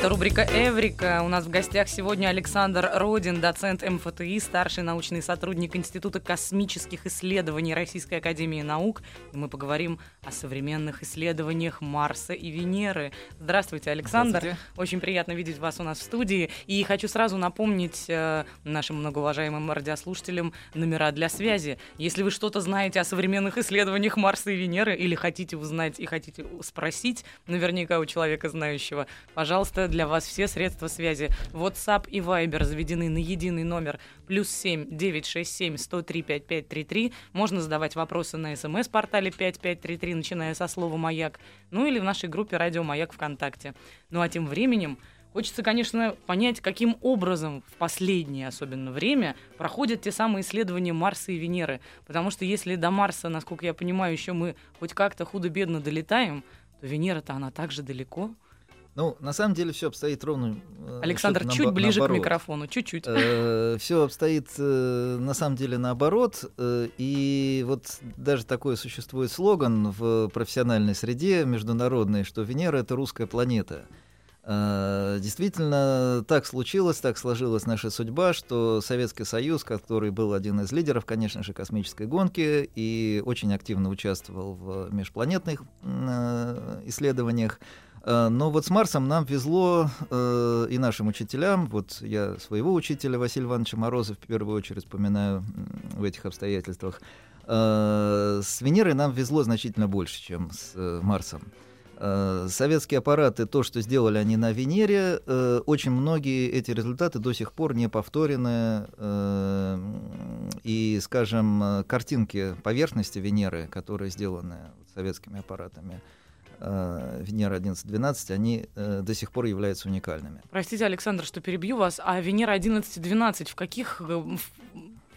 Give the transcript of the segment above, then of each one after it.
Это рубрика «Эврика». У нас в гостях сегодня Александр Родин, доцент МФТИ, старший научный сотрудник Института космических исследований Российской Академии Наук. И мы поговорим о современных исследованиях Марса и Венеры. Здравствуйте, Александр. Здравствуйте. Очень приятно видеть вас у нас в студии. И хочу сразу напомнить э, нашим многоуважаемым радиослушателям номера для связи. Если вы что-то знаете о современных исследованиях Марса и Венеры или хотите узнать и хотите спросить наверняка у человека знающего, пожалуйста, для вас все средства связи. WhatsApp и Viber заведены на единый номер плюс 7 967 103 5533. Можно задавать вопросы на смс-портале 5533, начиная со слова «Маяк», ну или в нашей группе «Радио Маяк» ВКонтакте. Ну а тем временем Хочется, конечно, понять, каким образом в последнее особенно время проходят те самые исследования Марса и Венеры. Потому что если до Марса, насколько я понимаю, еще мы хоть как-то худо-бедно долетаем, то Венера-то она так же далеко. Ну, на самом деле все обстоит ровно. э, Александр, чуть наобо- ближе наоборот. к микрофону, чуть-чуть. все обстоит э, на самом деле наоборот. э, и вот даже такой существует слоган в профессиональной среде международной, что Венера это русская планета. Э, Действительно, так случилось, так сложилась наша судьба, что Советский Союз, который был один из лидеров, конечно же, космической гонки и очень активно участвовал в межпланетных э, исследованиях, Э, Но вот с Марсом нам везло э, и нашим учителям. Вот я своего учителя Василия Ивановича Мороза в первую очередь вспоминаю в этих обстоятельствах. Э, с Венерой нам везло значительно больше, чем с э, Марсом. Э, Советские аппараты, то, что сделали они на Венере, э, очень многие эти результаты до сих пор не повторены. э, И, скажем, э, картинки поверхности Венеры, которые сделаны советскими аппаратами, э, Венера 11-12, они э, до сих пор являются уникальными. Простите, Александр, что перебью вас, а Венера 11-12 в каких...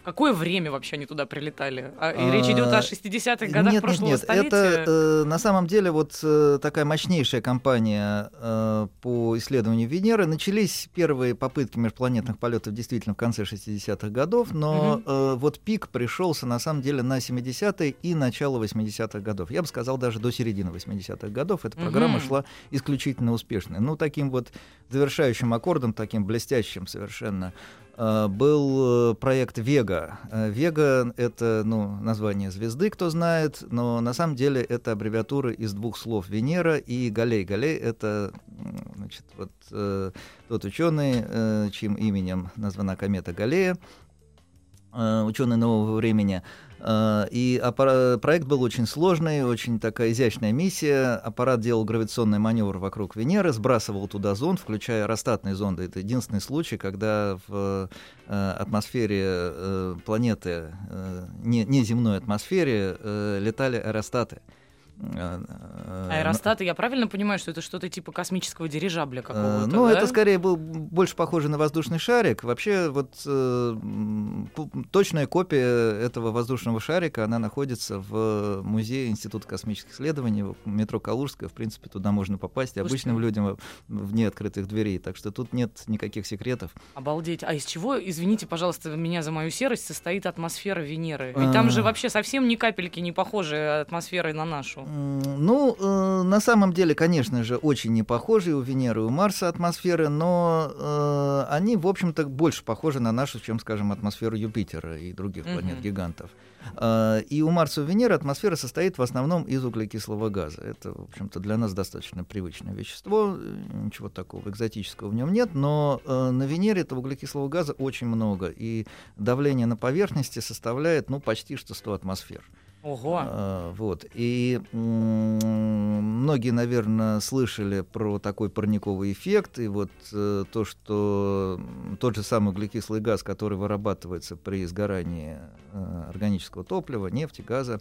какое время вообще они туда прилетали? А, и речь идет о А, 60-х годах нет, прошлого нет, нет, столетия? это э, на самом деле вот э, такая мощнейшая кампания э, по исследованию Венеры. Начались первые попытки межпланетных полетов действительно в конце 60-х годов, но Мгм. э, вот пик пришелся на самом деле на 70-е и начало 80-х годов. Я бы сказал, даже до середины 80-х годов эта программа Мгм. шла исключительно успешной. Ну, таким вот завершающим аккордом, таким блестящим совершенно, был э, проект Вега. Э, Вега — это ну, название звезды, кто знает, но на самом деле это аббревиатура из двух слов Венера и Галей. Галей — это значит, вот, э, тот ученый, э, чьим именем названа комета Галлея, ученый нового времени. Э, И аппара- проект был очень сложный, очень такая изящная миссия. Аппарат делал гравитационный маневр вокруг Венеры, сбрасывал туда зонд, включая аэростатные зонды. Это единственный случай, когда в э, атмосфере э, планеты, э, не, не земной атмосфере, э, летали аэростаты. Э, Аэростаты, я правильно понимаю, что это что-то типа космического дирижабля Э, какого-то, Ну, да? это скорее был больше похоже на воздушный шарик. Вообще, вот э, точная копия этого воздушного шарика, она находится в музее Института космических исследований, в метро Калужская. В принципе, туда можно попасть обычным людям вне открытых дверей. Так что тут нет никаких секретов. Обалдеть. А из чего, извините, пожалуйста, меня за мою серость, состоит атмосфера Венеры? Ведь там А. же вообще совсем ни капельки не похожи атмосферой на нашу. Ну, э, на самом деле, конечно же, очень не похожи у Венеры и у Марса атмосферы, но э, они, в общем-то, больше похожи на нашу, чем, скажем, атмосферу Юпитера и других планет-гигантов. Э, и у Марса и у Венеры атмосфера состоит в основном из углекислого газа. Это, в общем-то, для нас достаточно привычное вещество, э, ничего такого экзотического в нем нет, но э, на Венере этого углекислого газа очень много, и давление на поверхности составляет, ну, почти что 100 атмосфер. Ого. А, Вот. И многие, наверное, слышали про такой парниковый эффект. И вот э, то, что тот же самый углекислый газ, который вырабатывается при сгорании э, органического топлива, нефти, газа,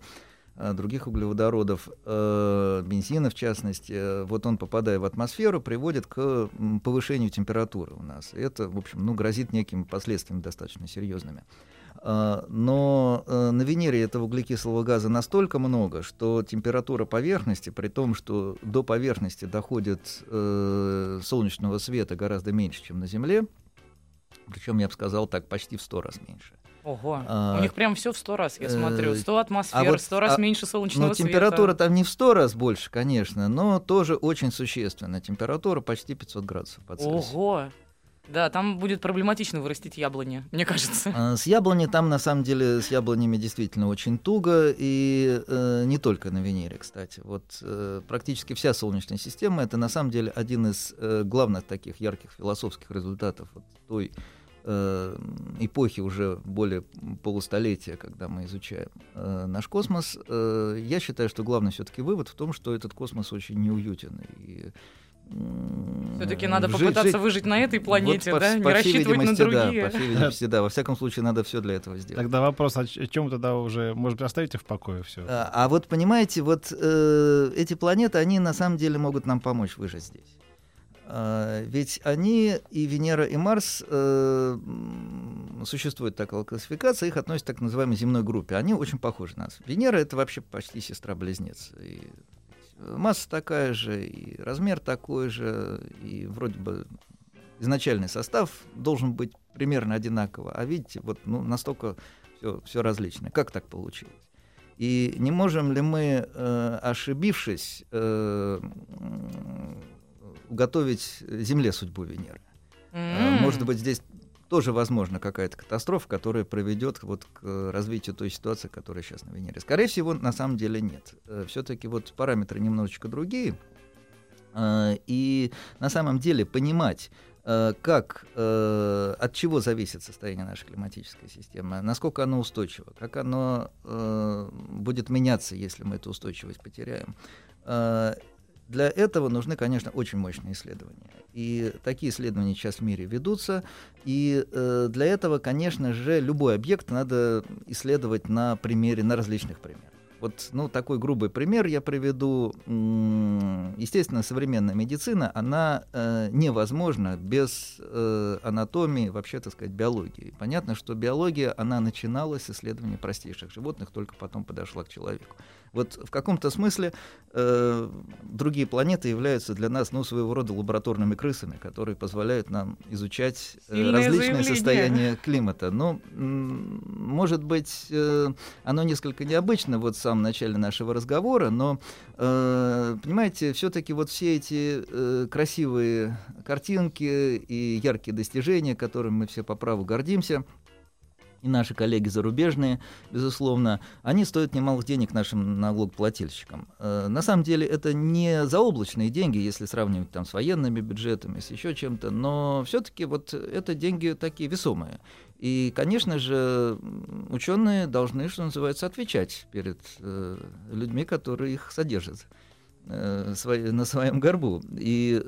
э, других углеводородов, э, бензина в частности, э, вот он, попадая в атмосферу, приводит к повышению температуры у нас. Это, в общем, ну, грозит некими последствиями достаточно серьезными. Но на Венере этого углекислого газа настолько много, что температура поверхности, при том, что до поверхности доходит солнечного света гораздо меньше, чем на Земле, причем, я бы сказал так, почти в сто раз меньше. Ого, а, у них прям все в сто раз, я смотрю. 100 атмосфер, сто а вот, раз а, меньше солнечного ну, температура там не в сто раз больше, конечно, но тоже очень существенно. Температура почти 500 градусов по Цельсию. Ого! Да, там будет проблематично вырастить яблони, мне кажется. А, с яблони там, на самом деле, с яблонями действительно очень туго, и э, не только на Венере, кстати. Вот э, практически вся Солнечная система — это, на самом деле, один из э, главных таких ярких философских результатов вот той э, эпохи уже более полустолетия, когда мы изучаем э, наш космос, э, я считаю, что главный все-таки вывод в том, что этот космос очень неуютен. И, все-таки надо жить, попытаться жить, выжить на этой планете, вот, да? По, не по рассчитывать на другие. Да, по всей видимости, да. Во всяком случае, надо все для этого сделать. Тогда вопрос, о чем тогда уже, может быть, оставите в покое все? А, а вот понимаете, вот э, эти планеты, они на самом деле могут нам помочь выжить здесь. А, ведь они, и Венера, и Марс, э, существует такая классификация, их относят к так называемой земной группе. Они очень похожи на нас. Венера — это вообще почти сестра-близнец. И масса такая же, и размер такой же, и вроде бы изначальный состав должен быть примерно одинаково. А видите, вот ну, настолько все, все различное. Как так получилось? И не можем ли мы, э, ошибившись, э, уготовить Земле судьбу Венеры. Mm. Может быть, здесь тоже возможно какая-то катастрофа, которая приведет вот к развитию той ситуации, которая сейчас на Венере. Скорее всего, на самом деле нет. Э, Все-таки вот параметры немножечко другие. Э, и на самом деле понимать, как, от чего зависит состояние нашей климатической системы, насколько оно устойчиво, как оно будет меняться, если мы эту устойчивость потеряем. Для этого нужны, конечно, очень мощные исследования. И такие исследования сейчас в мире ведутся. И э, для этого, конечно же, любой объект надо исследовать на примере, на различных примерах. Вот, ну, такой грубый пример я приведу. Естественно, современная медицина, она э, невозможна без э, анатомии, вообще, так сказать, биологии. Понятно, что биология, она начиналась с исследования простейших животных, только потом подошла к человеку. Вот в каком-то смысле э, другие планеты являются для нас, ну, своего рода лабораторными крысами, которые позволяют нам изучать э, различные заявление. состояния климата. Но, может быть, э, оно несколько необычно вот в самом начале нашего разговора, но, э, понимаете, все-таки вот все эти э, красивые картинки и яркие достижения, которыми мы все по праву гордимся, и наши коллеги зарубежные, безусловно, они стоят немалых денег нашим налогоплательщикам. Э, на самом деле это не заоблачные деньги, если сравнивать там с военными бюджетами, с еще чем-то, но все-таки вот это деньги такие весомые. И, конечно же, ученые должны, что называется, отвечать перед э, людьми, которые их содержат э, на своем горбу. И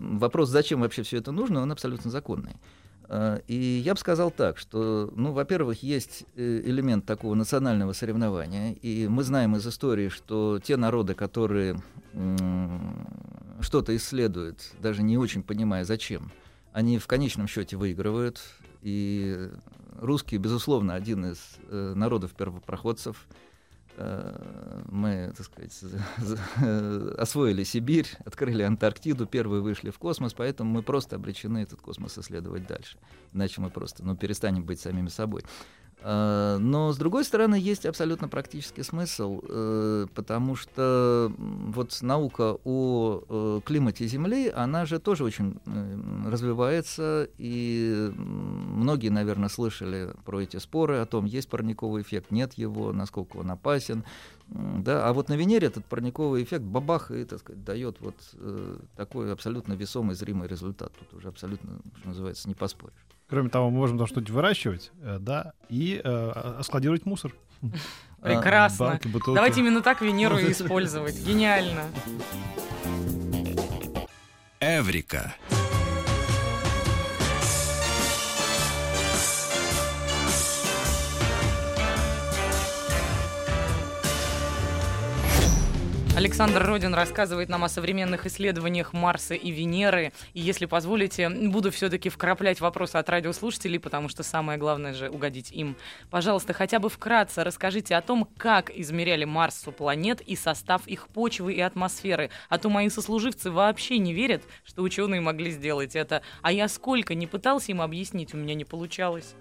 вопрос, зачем вообще все это нужно, он абсолютно законный. Э, и я бы сказал так, что, ну, во-первых, есть э, элемент такого национального соревнования, и мы знаем из истории, что те народы, которые что-то исследуют, даже не очень понимая зачем, они в конечном счете выигрывают. И русские, безусловно, один из э, народов первопроходцев – мы, так сказать, освоили Сибирь, открыли Антарктиду, первые вышли в космос, поэтому мы просто обречены этот космос исследовать дальше. Иначе мы просто ну, перестанем быть самими собой. Э, но, с другой стороны, есть абсолютно практический смысл, э, потому что вот наука о э, климате Земли, она же тоже очень развивается, и многие, наверное, слышали про эти споры о том, есть парниковый эффект, нет его, насколько он опасен. Да, а вот на Венере этот парниковый эффект бабах и, так сказать, дает вот такой абсолютно весомый, зримый результат. Тут уже абсолютно, что называется, не поспоришь. Кроме того, мы можем там что-нибудь выращивать, э, да, и э, складировать мусор. Прекрасно. Банки, Давайте именно так Венеру и использовать. Гениально. Эврика. Александр Родин рассказывает нам о современных исследованиях Марса и Венеры. И если позволите, буду все-таки вкраплять вопросы от радиослушателей, потому что самое главное же угодить им. Пожалуйста, хотя бы вкратце расскажите о том, как измеряли Марсу планет и состав их почвы и атмосферы. А то мои сослуживцы вообще не верят, что ученые могли сделать это. А я сколько не пытался им объяснить, у меня не получалось.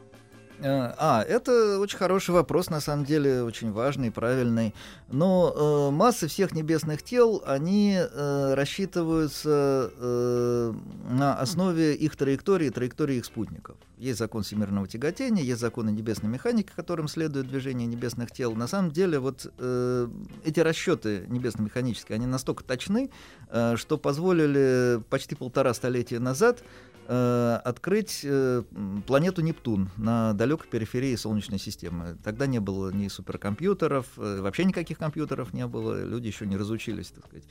Э, а, это очень хороший вопрос, на самом деле, очень важный, правильный. Но э, массы всех небесных тел, они э, рассчитываются э, на основе их траектории, траектории их спутников. Есть закон всемирного тяготения, есть законы небесной механики, которым следует движение небесных тел. На самом деле, вот э, эти расчеты небесно-механические, они настолько точны, э, что позволили почти полтора столетия назад Э, открыть э, планету Нептун на далекой периферии Солнечной системы. Тогда не было ни суперкомпьютеров, э, вообще никаких компьютеров не было, люди еще не разучились, так сказать,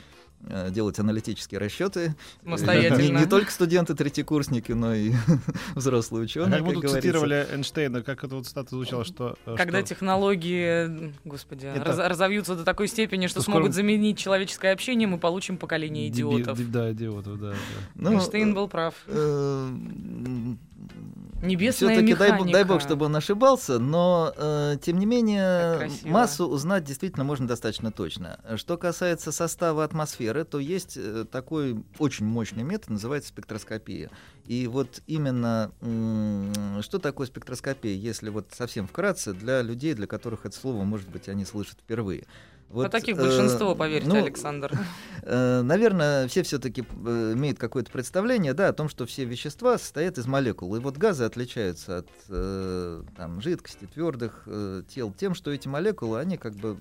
делать аналитические расчеты. Самостоятельно. Не, не только студенты, третьекурсники, но и взрослые ученые. А как будто цитировали Эйнштейна, как это вот цитата звучала, что... Э, Когда что... технологии, господи, это... раз, разовьются до такой степени, что, что смогут скоро... заменить человеческое общение, мы получим поколение идиотов. Деби... Да, идиотов, да. да. Ну, Эйнштейн был прав. Э, Небесная Все-таки дай, дай бог, чтобы он ошибался, но э, тем не менее массу узнать действительно можно достаточно точно. Что касается состава атмосферы, то есть э, такой очень мощный метод, называется спектроскопия. И вот именно э, что такое спектроскопия, если вот совсем вкратце, для людей, для которых это слово, может быть, они слышат впервые. Вот, а таких большинство, э, поверьте, ну, Александр. Э, наверное, все все-таки э, имеют какое-то представление да, о том, что все вещества состоят из молекул. И вот газы отличаются от э, там, жидкости, твердых э, тел тем, что эти молекулы, они как бы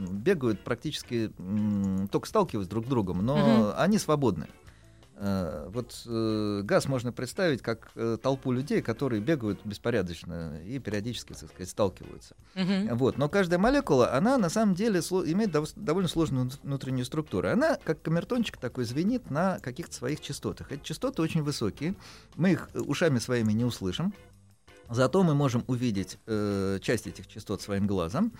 бегают практически, только сталкиваясь друг с другом, но угу. они свободны. Э, вот э, газ можно представить как э, толпу людей, которые бегают беспорядочно и периодически, так сказать, сталкиваются. Uh-huh. Вот. Но каждая молекула, она на самом деле имеет довольно сложную внутреннюю структуру. Она, как камертончик такой, звенит на каких-то своих частотах. Эти частоты очень высокие. Мы их ушами своими не услышим. Зато мы можем увидеть э, часть этих частот своим глазом.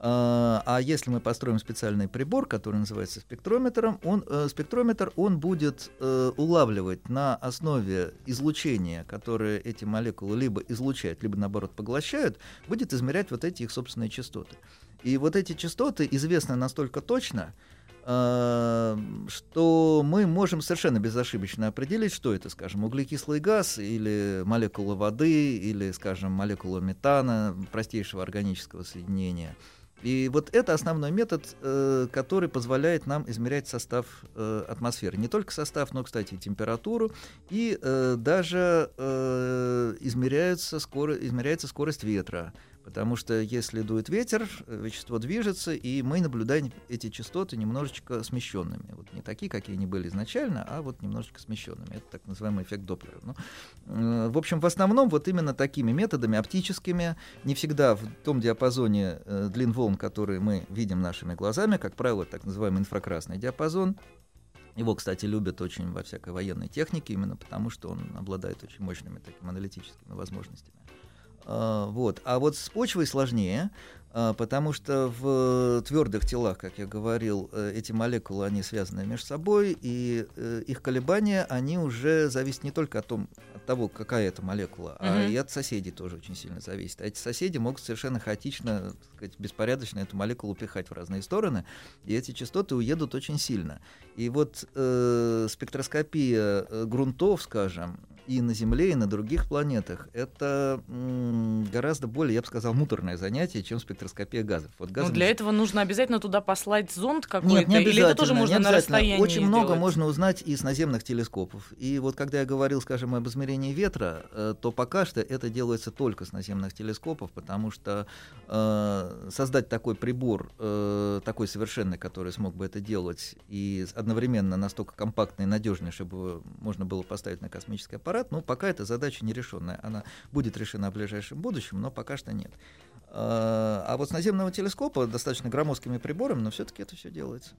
А, а если мы построим специальный прибор, который называется спектрометром, он, э, спектрометр он будет э, улавливать на основе излучения, которое эти молекулы либо излучают, либо наоборот поглощают, будет измерять вот эти их собственные частоты. И вот эти частоты известны настолько точно, э, что мы можем совершенно безошибочно определить, что это, скажем, углекислый газ или молекула воды, или, скажем, молекула метана, простейшего органического соединения – и вот это основной метод, э, который позволяет нам измерять состав э, атмосферы. Не только состав, но, кстати, и температуру. И э, даже измеряется скорость ветра. Потому что если дует ветер, вещество движется, и мы наблюдаем эти частоты немножечко смещенными. Вот не такие, какие они были изначально, а вот немножечко смещенными. Это так называемый эффект Доплера. Ну, э, в общем, в основном вот именно такими методами, оптическими, не всегда в том диапазоне э, длин волн, которые мы видим нашими глазами, как правило, так называемый инфракрасный диапазон, его, кстати, любят очень во всякой военной технике, именно потому что он обладает очень мощными такими аналитическими возможностями. А, вот. А вот с почвой сложнее, потому что в твердых телах, как я говорил, э, эти молекулы, они связаны между собой, и э, их колебания, они уже зависят не только от, том, от того, какая это молекула, mm-hmm. а и от соседей тоже очень сильно зависит. А эти соседи могут совершенно хаотично, так сказать, беспорядочно эту молекулу пихать в разные стороны, и эти частоты уедут очень сильно. И вот э, спектроскопия э, грунтов, скажем, и на Земле, и на других планетах, это м, гораздо более, я бы сказал, муторное занятие, чем спектроскопия газов. Вот газы Но для этого нужно обязательно туда послать зонд какой-то? Нет, не Или это тоже можно на расстоянии Очень сделать? много можно узнать из наземных телескопов. И вот когда я говорил, скажем, об измерении ветра, э, то пока что это делается только с наземных телескопов, потому что э, создать такой прибор, э, такой совершенный, который смог бы это делать, и одновременно настолько компактный и надежный, чтобы можно было поставить на космический аппарат, но пока эта задача нерешенная. Она будет решена в ближайшем будущем, но пока что нет. А, вот с наземного телескопа достаточно громоздкими приборами, но все-таки это все делается.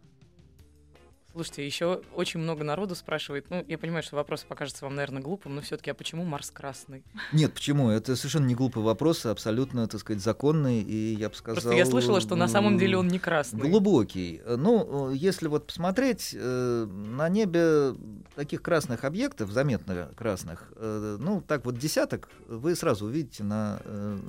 Слушайте, еще очень много народу спрашивает. Ну, я понимаю, что вопрос покажется вам, наверное, глупым, но все-таки, а почему Марс красный? Нет, почему? Это совершенно не глупый вопрос, а абсолютно, так сказать, законный, и я бы сказал... Просто я слышала, что на самом деле он не красный. Глубокий. Ну, если вот посмотреть, э, на небе таких красных объектов, заметно красных, э, ну, так вот десяток вы сразу увидите на э,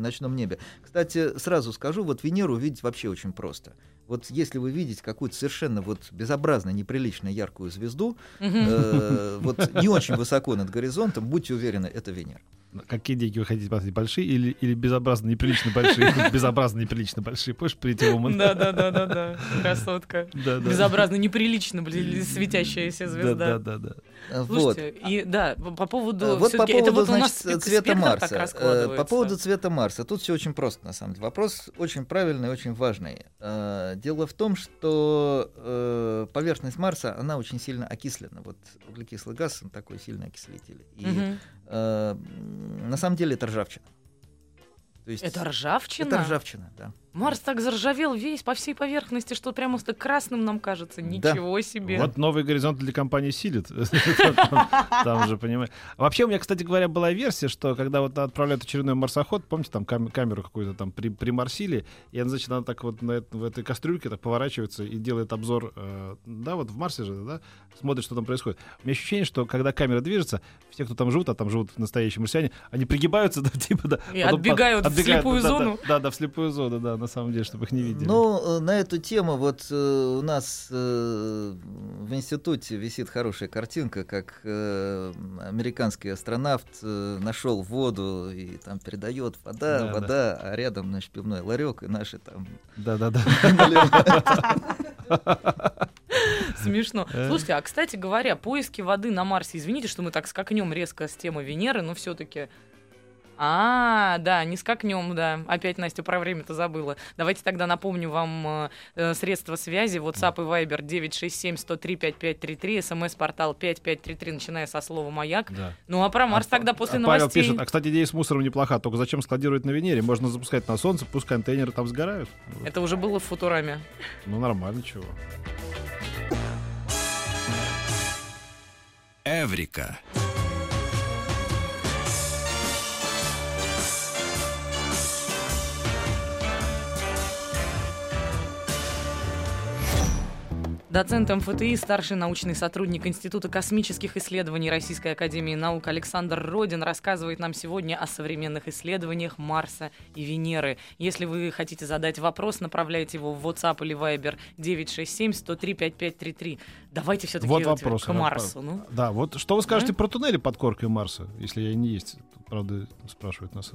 ночном небе. Кстати, сразу скажу, вот Венеру увидеть вообще очень просто вот если вы видите какую-то совершенно вот безобразно неприлично яркую звезду, э, вот не очень высоко над горизонтом, будьте уверены, это Венера. Какие деньги вы хотите платить? Большие или, или безобразно неприлично большие? Безобразно неприлично большие. Помнишь, Pretty Woman? Да, да, да, да, да. Красотка. Безобразно неприлично, блин, светящаяся звезда. Да, да, да. Слушайте, вот. и да, по поводу вот по поводу, это вот значит, у нас цвета Марса. Э, по поводу цвета Марса. Тут все очень просто, на самом деле. Вопрос очень правильный, очень важный. Э, дело в том, что э, поверхность Марса, она очень сильно окислена. Вот углекислый газ, он такой сильный окислитель. И угу. на самом деле это ржавчина. То есть это ржавчина? Это ржавчина, да. Марс так заржавел весь по всей поверхности, что прямо так красным нам кажется. Ничего да. себе. Вот новый горизонт для компании Силит. Там же, понимаешь. Вообще, у меня, кстати говоря, была версия, что когда вот отправляют очередной марсоход, помните, там камеру какую-то там приморсили, и она, значит, она так вот в этой кастрюльке так поворачивается и делает обзор, э, да, вот в Марсе же, да, смотрит, что там происходит. У меня ощущение, что когда камера движется, все, кто там живут, а там живут настоящие марсиане, они пригибаются, да, типа, да. И отбегают в слепую зону. Да, да, в слепую зону, да, на самом деле, чтобы их не видели. Ну, э, на эту тему вот э, у нас э, в институте висит хорошая картинка, как американский астронавт нашел воду и там передает вода, да, вода, да. а рядом наш пивной ларек и наши там. Да, да, да. Смешно. Слушайте, а кстати говоря, поиски воды на Марсе, извините, что мы так скакнем резко с темы Венеры, но все-таки а, да, не скакнем, да. Опять Настя про время-то забыла. Давайте тогда напомню вам э, средства связи. WhatsApp и Viber 967-103-5533, смс-портал 5533, начиная со слова «Маяк». Да. Ну, а про Марс а, тогда после а новостей. Павел пишет, а, кстати, идея с мусором неплоха, только зачем складировать на Венере? Можно запускать на Солнце, пусть контейнеры там сгорают. Это уже было в Футураме. Ну, нормально, чего. Эврика. Доцент МФТИ, старший научный сотрудник Института космических исследований Российской Академии Наук Александр Родин рассказывает нам сегодня о современных исследованиях Марса и Венеры. Если вы хотите задать вопрос, направляйте его в WhatsApp или Viber 967-103-5533. Давайте все-таки вот вопрос, к Марсу. Ну. Да, вот что вы скажете а? про туннели под коркой Марса, если я не есть? Правда, спрашивают нас.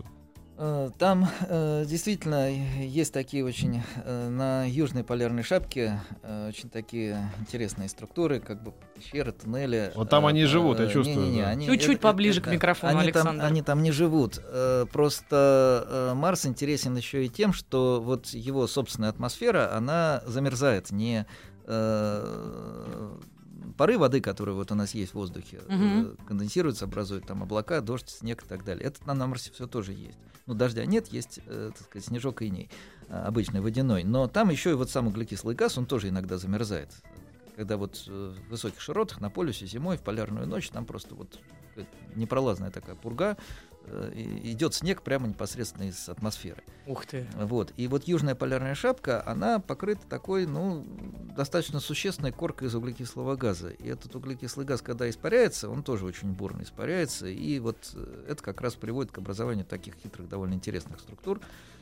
Э, там э, действительно есть такие очень э, на южной полярной шапке э, очень такие интересные структуры, как бы пещеры, туннели. Вот там они живут, я чувствую. Не, не, да. они, Чуть-чуть это, поближе это, к микрофону, они Александр. Там, они там не живут. Просто Марс интересен еще и тем, что вот его собственная атмосфера, она замерзает не пары воды, которые вот у нас есть в воздухе, угу. конденсируются, образуют там облака, дождь, снег и так далее. Это на Марсе все тоже есть. Ну, дождя нет, есть, э, так сказать, снежок и иней, э, обычный водяной. Но там еще и вот сам углекислый газ, он тоже иногда замерзает. Когда вот в высоких широтах на полюсе зимой в полярную ночь там просто вот непролазная такая пурга, идет снег прямо непосредственно из атмосферы. Ух ты. Вот. И вот южная полярная шапка, она покрыта такой, ну, достаточно существенной коркой из углекислого газа. И этот углекислый газ, когда испаряется, он тоже очень бурно испаряется. И вот э, это как раз приводит к образованию таких хитрых, довольно интересных структур, Э,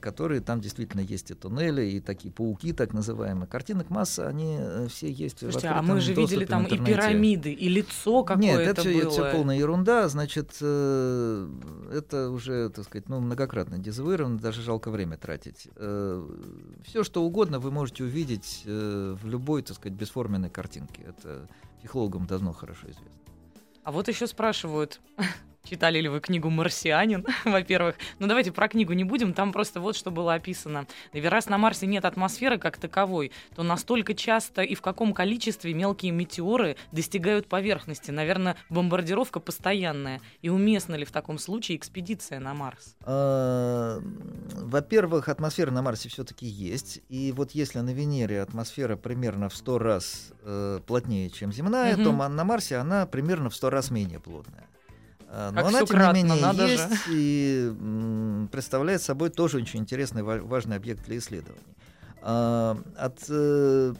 которые там действительно есть и туннели, и такие пауки, так называемые. Картинок масса, они э, все есть Слушайте, а мы же видели там и пирамиды, и лицо какое-то Нет, это, было. это все полная ерунда. Значит, э, это уже, так сказать, ну, многократно дезавуировано, даже жалко время тратить. Все, что угодно вы можете увидеть в любой, так сказать, бесформенной картинке. Это психологам давно хорошо известно. А вот еще спрашивают, Читали ли вы книгу «Марсианин», во-первых? Ну, давайте про книгу не будем, там просто вот что было описано. Раз на Марсе нет атмосферы как таковой, то настолько часто и в каком количестве мелкие метеоры достигают поверхности. Наверное, бомбардировка постоянная. И уместна ли в таком случае экспедиция на Марс? А, во-первых, атмосфера на Марсе все-таки есть. И вот если на Венере атмосфера примерно в 100 раз э, плотнее, чем земная, то на Марсе она примерно в 100 раз менее плотная. А, но как она, тем не менее, надо есть же. и представляет собой тоже очень интересный, важный объект для исследований. А, от э,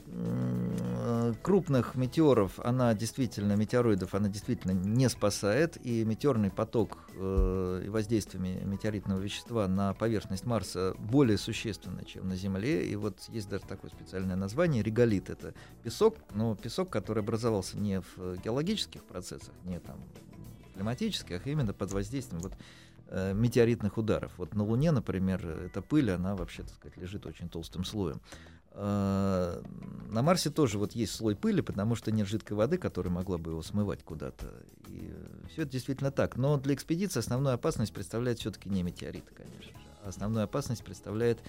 крупных метеоров она действительно, метеороидов, она действительно не спасает, и метеорный поток э, и воздействие метеоритного вещества на поверхность Марса более существенно, чем на Земле. И вот есть даже такое специальное название реголит. Это песок, но песок, который образовался не в геологических процессах, не там климатических, а именно под воздействием вот, э, метеоритных ударов. Вот на Луне, например, эта пыль, она вообще, так сказать, лежит очень толстым слоем. Э, на Марсе тоже вот есть слой пыли, потому что нет жидкой воды, которая могла бы его смывать куда-то. И все это действительно так. Но для экспедиции основную опасность представляет все-таки не метеориты, конечно же. Основную опасность представляет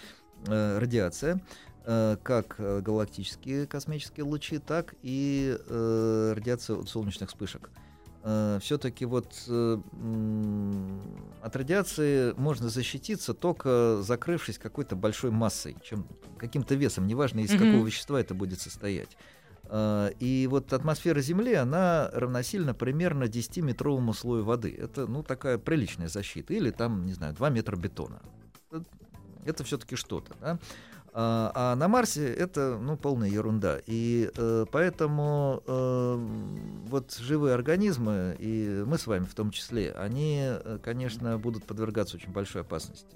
э, радиация, э, как галактические космические лучи, так и э, радиация от солнечных вспышек. Э, все-таки вот э, от радиации можно защититься только закрывшись какой-то большой массой, чем каким-то весом, неважно из mm-hmm. какого вещества это будет состоять. Э, и вот атмосфера Земли, она равносильна примерно 10-метровому слою воды. Это, ну, такая приличная защита. Или там, не знаю, 2 метра бетона. Это все-таки что-то, да? А, а на Марсе это ну, полная ерунда. И э, поэтому э, вот живые организмы, и мы с вами в том числе, они, э, конечно, будут подвергаться очень большой опасности.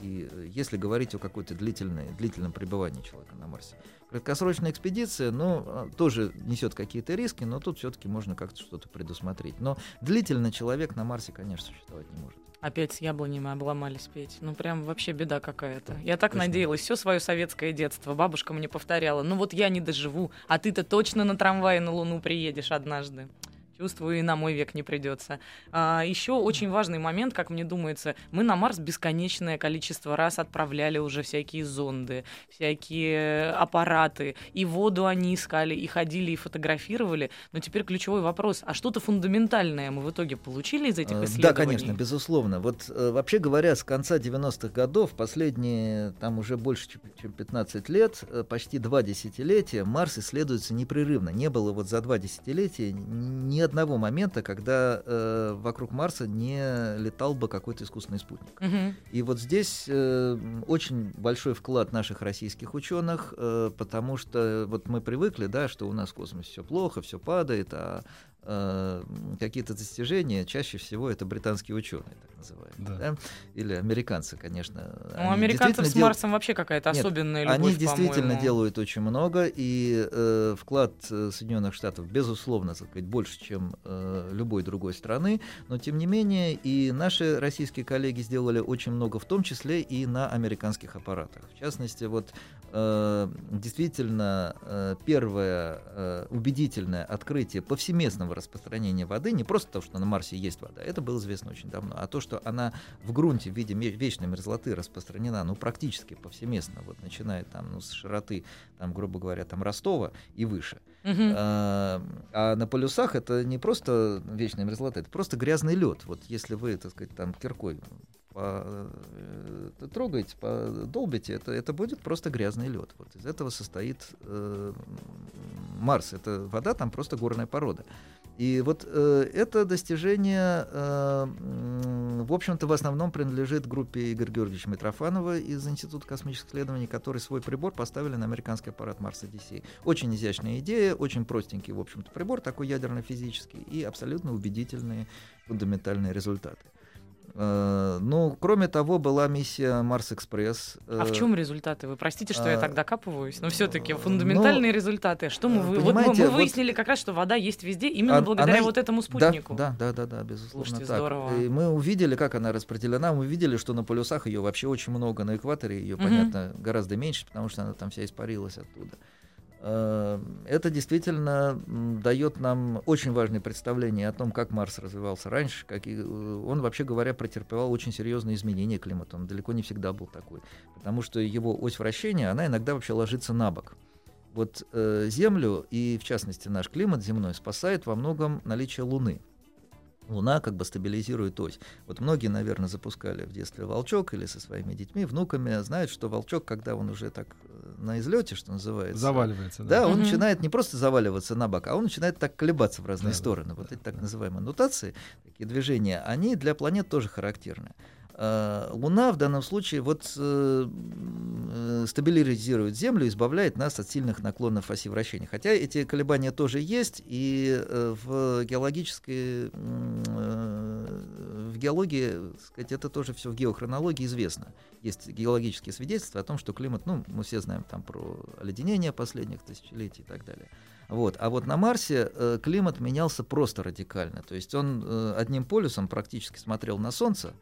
И э, если говорить о какой-то длительной, длительном пребывании человека на Марсе. Краткосрочная экспедиция, ну, а, тоже несет какие-то риски, но тут все-таки можно как-то что-то предусмотреть. Но длительно человек на Марсе, конечно, существовать не может. Опять с яблонями обломались петь. Ну, прям вообще беда какая-то. Я так точно. надеялась, все свое советское детство. Бабушка мне повторяла, ну вот я не доживу, а ты-то точно на трамвае на Луну приедешь однажды. Чувствую, и на мой век не придется. А, еще очень важный момент, как мне думается, мы на Марс бесконечное количество раз отправляли уже всякие зонды, всякие аппараты, и воду они искали, и ходили, и фотографировали. Но теперь ключевой вопрос, а что-то фундаментальное мы в итоге получили из этих исследований? Да, конечно, безусловно. Вот э, вообще говоря, с конца 90-х годов, последние там уже больше, чем 15 лет, э, почти два десятилетия, Марс исследуется непрерывно. Не было вот за два десятилетия ни одного момента, когда э, вокруг Марса не летал бы какой-то искусственный спутник. Угу. И вот здесь э, очень большой вклад наших российских ученых, э, потому что вот мы привыкли, да, что у нас в космосе все плохо, все падает, а э, какие-то достижения, чаще всего это британские ученые, так называемые, да. Да? или американцы, конечно. Ну, американцев с дел... Марсом вообще какая-то Нет, особенная любовь, Они действительно по-моему. делают очень много, и э, вклад э, Соединенных Штатов, безусловно, так сказать, больше, чем э, любой другой страны, но тем не менее и наши российские коллеги сделали очень много, в том числе и на американских аппаратах. В частности, вот э, действительно э, первое э, убедительное открытие повсеместного распространения воды, не просто то, что на Марсе есть вода, это было известно очень давно, а то, что она в грунте в виде вечной мерзлоты распространена, ну, практически повсеместно, вот начиная там, ну, с широты, там, грубо говоря, там, Ростова и выше. Uh-huh. А, а на полюсах это не просто вечная мерзлота, это просто грязный лед. Вот если вы, так сказать, там киркой по, э, трогаете, подолбите, это, это будет просто грязный лед. Вот из этого состоит э, Марс. Это вода, там просто горная порода. И вот э, это достижение, э, в общем-то, в основном принадлежит группе Игоря Георгиевича Митрофанова из Института космических исследований, который свой прибор поставили на американский аппарат Марс Одиссей. Очень изящная идея, очень простенький, в общем-то, прибор, такой ядерно-физический, и абсолютно убедительные фундаментальные результаты. Э, ну, кроме того, была миссия Марс Экспресс. А в э, чем результаты? Вы простите, что а, я так докапываюсь, но все-таки э, фундаментальные ну, результаты. Что мы, вот мы, мы выяснили вот, как раз, что вода есть везде именно а, благодаря она, вот этому спутнику. Да, да, да, да, безусловно Слушайте, так. Здорово. И мы увидели, как она распределена. Мы увидели, что на полюсах ее вообще очень много, на экваторе ее, угу. понятно, гораздо меньше, потому что она там вся испарилась оттуда. Э, это действительно дает нам очень важное представление о том, как Марс развивался раньше. Как и, э, он, вообще говоря, претерпевал очень серьезные изменения климата. Он далеко не всегда был такой. Потому что его ось вращения, она иногда вообще ложится на бок. Вот э, Землю и, в частности, наш климат земной спасает во многом наличие Луны. Луна как бы стабилизирует ось. Вот многие, наверное, запускали в детстве волчок или со своими детьми, внуками, знают, что волчок, когда он уже так э, на излете, что называется, заваливается. Да, да он угу. начинает не просто заваливаться на бок, а он начинает так колебаться в разные да, стороны. Да, вот да, эти так да. называемые нутации, такие движения, они для планет тоже характерны. Э, Луна в данном случае вот э, э, стабилизирует Землю, избавляет нас от сильных наклонов оси вращения. Хотя эти колебания тоже есть, и в геологической в геологии, сказать, это тоже все в геохронологии известно. Есть геологические свидетельства о том, что климат, ну, мы все знаем там про оледенение последних тысячелетий и так далее. Вот. А вот на Марсе э, климат менялся просто радикально. То есть он э, одним полюсом практически смотрел на Солнце,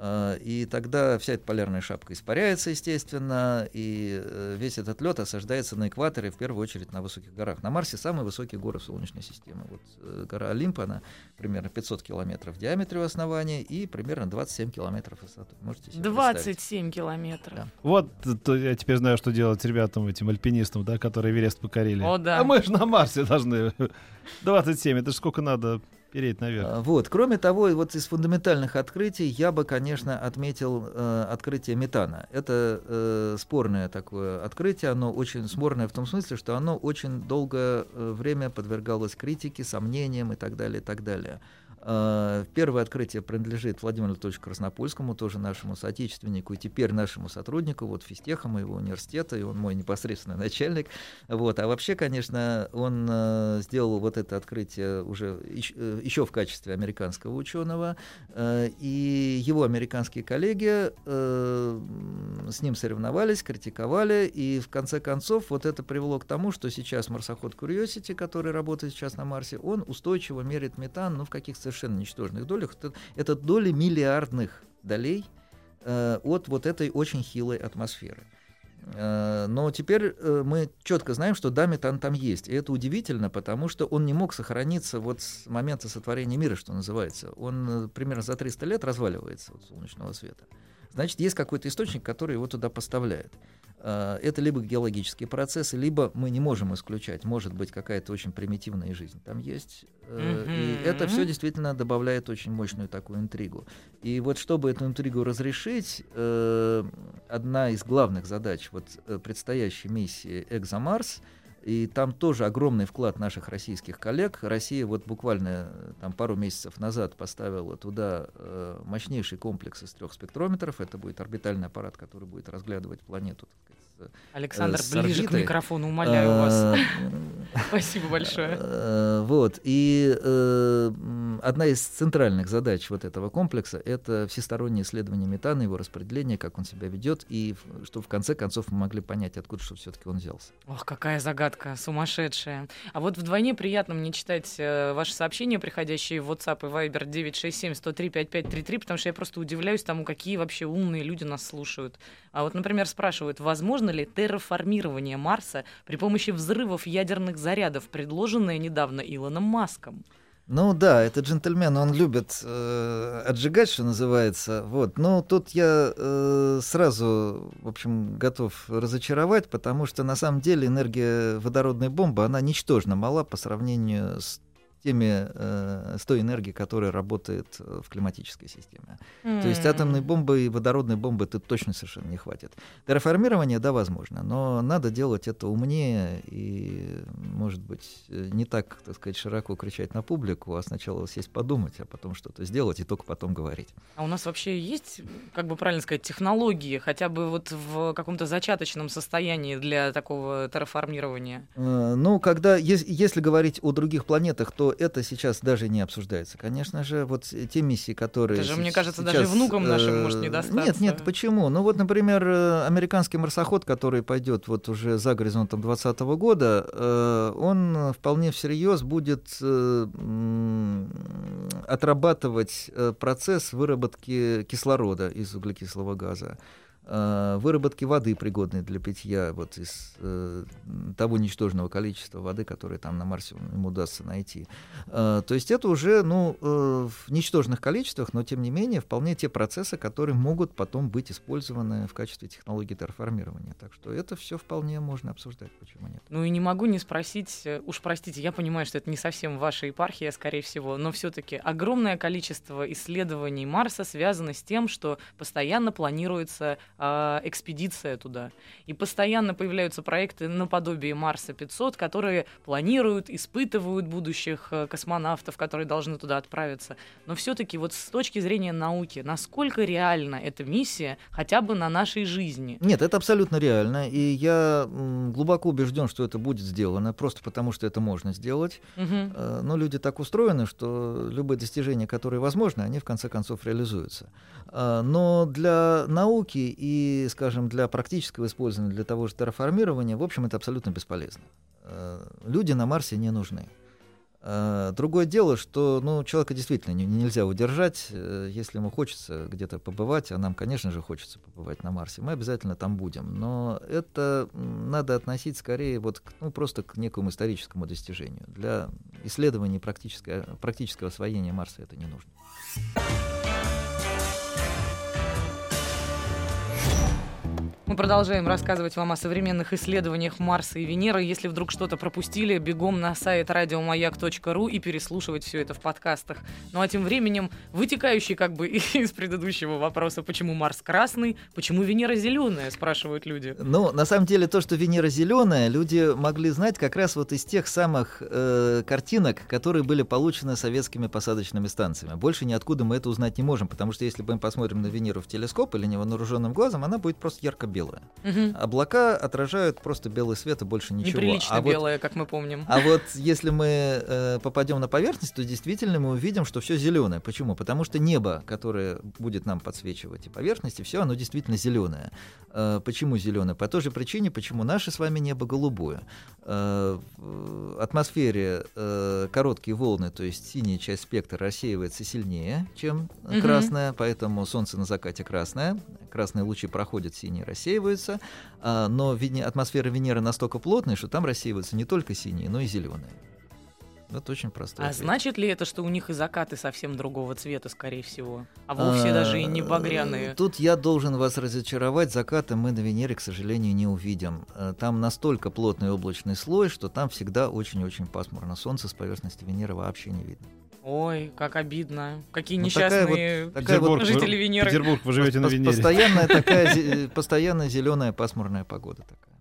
и тогда вся эта полярная шапка испаряется, естественно, и э, весь этот лед осаждается на экваторе, в первую очередь на высоких горах. На Марсе самые высокие горы в Солнечной системе. Вот э, гора Олимп, она примерно 500 километров в диаметре у основания и примерно 27 километров в высоту. Можете себе 27 километров. Да. Вот то я теперь знаю, что делать ребятам, этим альпинистам, да, которые Эверест покорили. О, да. А мы же на Марсе должны. 27, это же сколько надо переть наверх. А, вот. Кроме того, вот из фундаментальных открытий я бы, конечно, отметил э, открытие метана. Это э, спорное такое открытие, оно очень спорное в том смысле, что оно очень долгое э, время подвергалось критике, сомнениям и так далее, и так далее. Э, первое открытие принадлежит Владимиру Анатольевичу Краснопольскому, тоже нашему соотечественнику и теперь нашему сотруднику, вот физтеха моего университета, и он мой непосредственный начальник. Вот. А вообще, конечно, он э, сделал вот это открытие уже еще, еще в качестве американского ученого, э, и его американские коллеги с ним соревновались, критиковали, и в конце концов вот это привело к тому, что сейчас марсоход Curiosity, который работает сейчас на Марсе, он устойчиво меряет метан, ну, в каких-то совершенно ничтожных долях, это, это доли миллиардных долей э, от вот этой очень хилой атмосферы. Э, но теперь э, мы четко знаем, что да, метан там есть. И это удивительно, потому что он не мог сохраниться вот с момента сотворения мира, что называется. Он э, примерно за 300 лет разваливается от солнечного света. Значит, есть какой-то источник, который его туда поставляет. Э, это либо геологические процессы, либо мы не можем исключать, может быть какая-то очень примитивная жизнь там есть. Mm-hmm. И это все действительно добавляет очень мощную такую интригу. И вот чтобы эту интригу разрешить, э, одна из главных задач вот предстоящей миссии «Экзомарс» — и там тоже огромный вклад наших российских коллег. Россия вот буквально там, пару месяцев назад поставила туда э, мощнейший комплекс из трех спектрометров. Это будет орбитальный аппарат, который будет разглядывать планету сказать, Э, Александр, с ближе орбитой. к микрофону, умоляю а, вас. Спасибо большое. Э, вот. И э, одна из центральных задач вот этого комплекса — это всестороннее исследование метана, его распределение, как он себя ведет, и чтобы в конце концов мы могли понять, откуда что все-таки он взялся. Ох, какая загадка сумасшедшая. А вот вдвойне приятно мне читать ваши сообщения, приходящие в WhatsApp и Viber 967-103-5533, потому что я просто удивляюсь тому, какие вообще умные люди нас слушают. А вот, например, спрашивают, возможно ли терраформирование Марса при помощи взрывов ядерных зарядов, предложенное недавно Илоном Маском? Ну да, этот джентльмен, он любит э, отжигать, что называется. Вот. Но тут я э, сразу, в общем, готов разочаровать, потому что на самом деле энергия водородной бомбы, она ничтожно мала по сравнению с теми, э, с той энергией, которая работает э, в климатической системе. Mm. То есть атомной бомбы и водородной бомбы тут точно совершенно не хватит. Терраформирование, да, возможно, но надо делать это умнее и, может быть, не так, так сказать, широко кричать на публику, а сначала сесть подумать, а потом что-то сделать и только потом говорить. А у нас вообще есть, как бы правильно сказать, технологии, хотя бы вот в каком-то зачаточном состоянии для такого терраформирования? Э, ну, когда, если говорить о других планетах, то это сейчас даже не обсуждается. Конечно же, вот те миссии, которые... Это же, мне кажется, сейчас, даже внукам нашим может не э, достаться. Нет, нет, почему? Ну вот, например, э, американский марсоход, который пойдет вот уже за горизонтом 2020 года, э, он вполне всерьез будет отрабатывать процесс выработки кислорода из углекислого газа. Э, выработки воды, пригодной для питья, вот из э, того ничтожного количества воды, которое там на Марсе ему удастся найти. Э, то есть это уже ну, э, в ничтожных количествах, но тем не менее вполне те процессы, которые могут потом быть использованы в качестве технологии терраформирования. Так что это все вполне можно обсуждать, почему нет. Ну и не могу не спросить, э, уж простите, я понимаю, что это не совсем ваша епархия, скорее всего, но все-таки огромное количество исследований Марса связано с тем, что постоянно планируется э, экспедиция туда. И постоянно появляются проекты наподобие Марса 500, которые планируют, испытывают будущих э, космонавтов, которые должны туда отправиться. Но все-таки вот с точки зрения науки, насколько реальна эта миссия хотя бы на нашей жизни? Нет, это абсолютно реально. И я глубоко убежден, что это будет сделано, просто потому что это можно сделать. Угу. Но люди так устроены, что любые достижения, которые возможны, они в конце концов реализуются. Э, но для науки и, скажем, для практического использования, для того же терраформирования, в общем, это абсолютно бесполезно. Э, люди на Марсе не нужны. Э, другое дело, что ну, человека действительно не, нельзя удержать, если ему хочется где-то побывать, а нам, конечно же, хочется побывать на Марсе, мы обязательно там будем. Но это надо относить скорее вот к, ну, просто к некому историческому достижению. Для исследований практического, практического освоения Марса это не нужно. Мы продолжаем рассказывать вам о современных исследованиях Марса и Венеры. Если вдруг что-то пропустили, бегом на сайт радиомаяк.ру и переслушивать все это в подкастах. Ну а тем временем, вытекающий как бы из предыдущего вопроса, почему Марс красный, почему Венера зеленая, спрашивают люди. Ну, на самом деле, то, что Венера зеленая, люди могли знать как раз вот из тех самых э, картинок, которые были получены советскими посадочными станциями. Больше ниоткуда мы это узнать не можем, потому что если мы посмотрим на Венеру в телескоп или невооруженным глазом, она будет просто ярко белое. Угу. Облака отражают просто белый свет и больше ничего. Неприлично а белое, вот, как мы помним. А вот если мы э, попадем на поверхность, то действительно мы увидим, что все зеленое. Почему? Потому что небо, которое будет нам подсвечивать и поверхности, все оно действительно зеленое. Э, почему зеленое? По той же причине, почему наше с вами небо голубое. Э, в атмосфере э, короткие волны, то есть синяя часть спектра рассеивается сильнее, чем угу. красная, поэтому Солнце на закате красное, красные лучи проходят, синие рассеиваются а, но атмосфера Венеры настолько плотная, что там рассеиваются не только синие, но и зеленые. Это очень просто. А ответ. значит ли это, что у них и закаты совсем другого цвета, скорее всего? А вовсе а, даже и не багряные? Тут я должен вас разочаровать. Закаты мы на Венере, к сожалению, не увидим. Э, там настолько плотный облачный слой, что там всегда очень-очень пасмурно. Солнце с поверхности Венеры вообще не видно. Ой, как обидно. Какие ну, несчастные такая вот, такая вот, жители Венеры. Петербург, вы живете на Венере. Постоянная такая, постоянная зеленая пасмурная погода такая.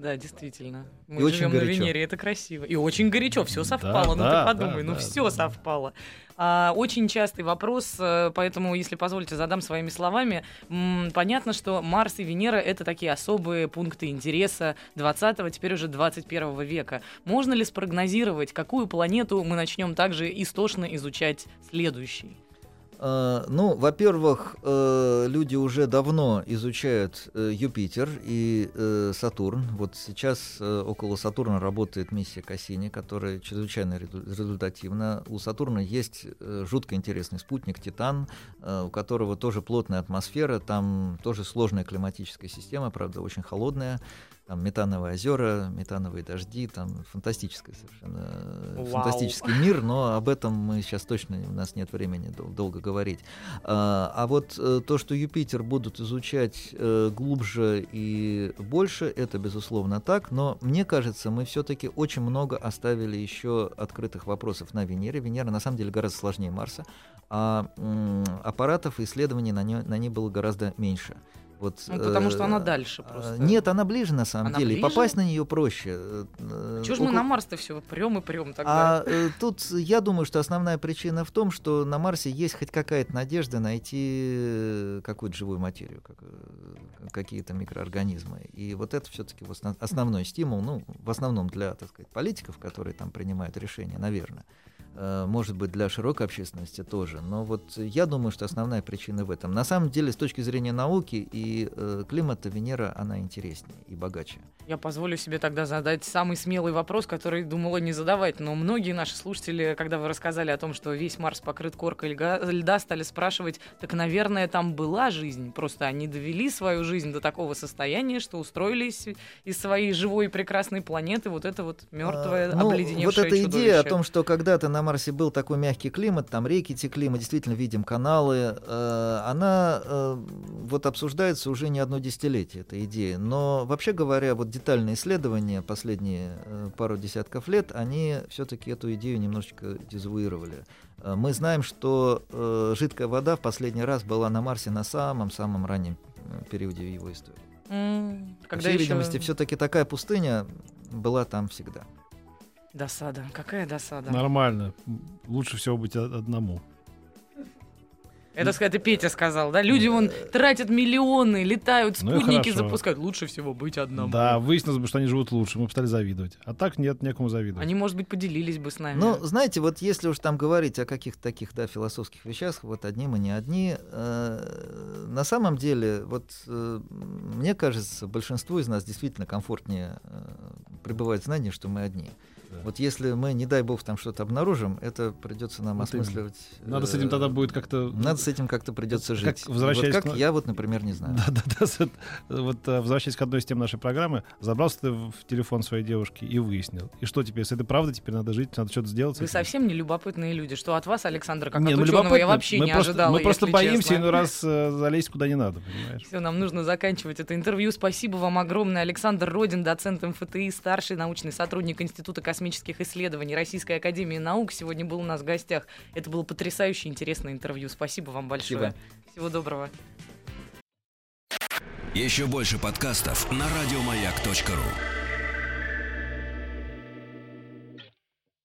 Да, действительно. Мы и живем на Венере, это красиво. И очень горячо, все совпало. Да, ну да, ты подумай, да, ну да, все да. совпало. А, очень частый вопрос, э, поэтому, если позволите, задам своими словами. М, понятно, что Марс и Венера это такие особые пункты интереса 20-го, теперь уже 21 века. Можно ли спрогнозировать, какую планету мы начнем также истошно изучать следующей? Э, ну, во-первых, э, люди уже давно изучают э, Юпитер и Сатурн. Вот сейчас около Сатурна работает миссия Кассини, которая чрезвычайно результативна. У Сатурна есть жутко интересный спутник Титан, у которого тоже плотная атмосфера, там тоже сложная климатическая система, правда, очень холодная там метановые озера, метановые дожди, там фантастический совершенно Вау. фантастический мир, но об этом мы сейчас точно у нас нет времени дол- долго говорить. А, а вот э, то, что Юпитер будут изучать э, глубже и больше, это безусловно так, но мне кажется, мы все-таки очень много оставили еще открытых вопросов на Венере. Венера на самом деле гораздо сложнее Марса, а аппаратов и исследований на, не, на ней было гораздо меньше. Вот, ну, потому что она э, дальше просто. Нет, она ближе на самом она деле. Ближе? попасть на нее проще. Э, Чего же мы на Марс-то все прем и прем тогда? А э, тут я думаю, что основная причина в том, что на Марсе есть хоть какая-то надежда найти какую-то живую материю, как, какие-то микроорганизмы. И вот это все-таки основной стимул, ну, в основном для, так сказать, политиков, которые там принимают решения, наверное. Э, может быть, для широкой общественности тоже. Но вот я думаю, что основная причина в этом. На самом деле, с точки зрения науки и э, климата, Венера, она интереснее и богаче. Я позволю себе тогда задать самый смелый вопрос, который думала не задавать. Но многие наши слушатели, когда вы рассказали о том, что весь Марс покрыт коркой льда, стали спрашивать, так, наверное, там была жизнь. Просто они довели свою жизнь до такого состояния, что устроились из своей живой и прекрасной планеты вот это вот мертвое, а, ну, обледеневшее Вот эта чудовище. идея о том, что когда-то на Марсе был такой мягкий климат, там реки текли, мы действительно видим каналы, э, она э, вот обсуждается уже не одно десятилетие, эта идея. Но вообще говоря, вот детальные исследования последние э, пару десятков лет, они все-таки эту идею немножечко дезавуировали. Э, мы знаем, что э, жидкая вода в последний раз была на Марсе на самом-самом раннем э, периоде его истории. Mm, По всей еще... видимости, все-таки такая пустыня была там всегда. Досада. Какая досада? Нормально. Лучше всего быть одному. Это, это Петя сказал, да? Люди вон тратят миллионы, летают, ну спутники ну запускают. Лучше всего быть одному. Да, выяснилось бы, что они живут лучше. Мы стали завидовать. А так нет, некому завидовать. Они, может быть, поделились бы с нами. Ну, знаете, вот если уж там говорить о каких-то таких, да, философских вещах, вот одни мы не одни, э, на самом деле, вот э, мне кажется, большинству из нас действительно комфортнее э, пребывать в знании, что мы одни. Да. Вот если мы, не дай бог, там что-то обнаружим, это придется нам вот осмысливать. Надо с этим тогда будет как-то. Надо с этим как-то придется жить. Как, возвращаясь вот как к... я вот, например, не знаю. Да, да, да. Вот э, возвращаясь к одной из тем нашей программы, забрался ты в телефон своей девушки и выяснил. И что теперь? Если это правда, теперь надо жить, надо что-то сделать. Вы совсем не любопытные люди. Что от вас, Александр, как не, от ну, ученого, я вообще мы не просто, ожидала. Мы просто боимся честно. иной раз э, залезть куда не надо, понимаешь? Все, нам нужно заканчивать это интервью. Спасибо вам огромное. Александр Родин, доцент МФТИ, старший научный сотрудник Института космических исследований Российской Академии Наук сегодня был у нас в гостях. Это было потрясающе интересное интервью. Спасибо вам большое. Спасибо. Всего доброго. Еще больше подкастов на радиомаяк.ру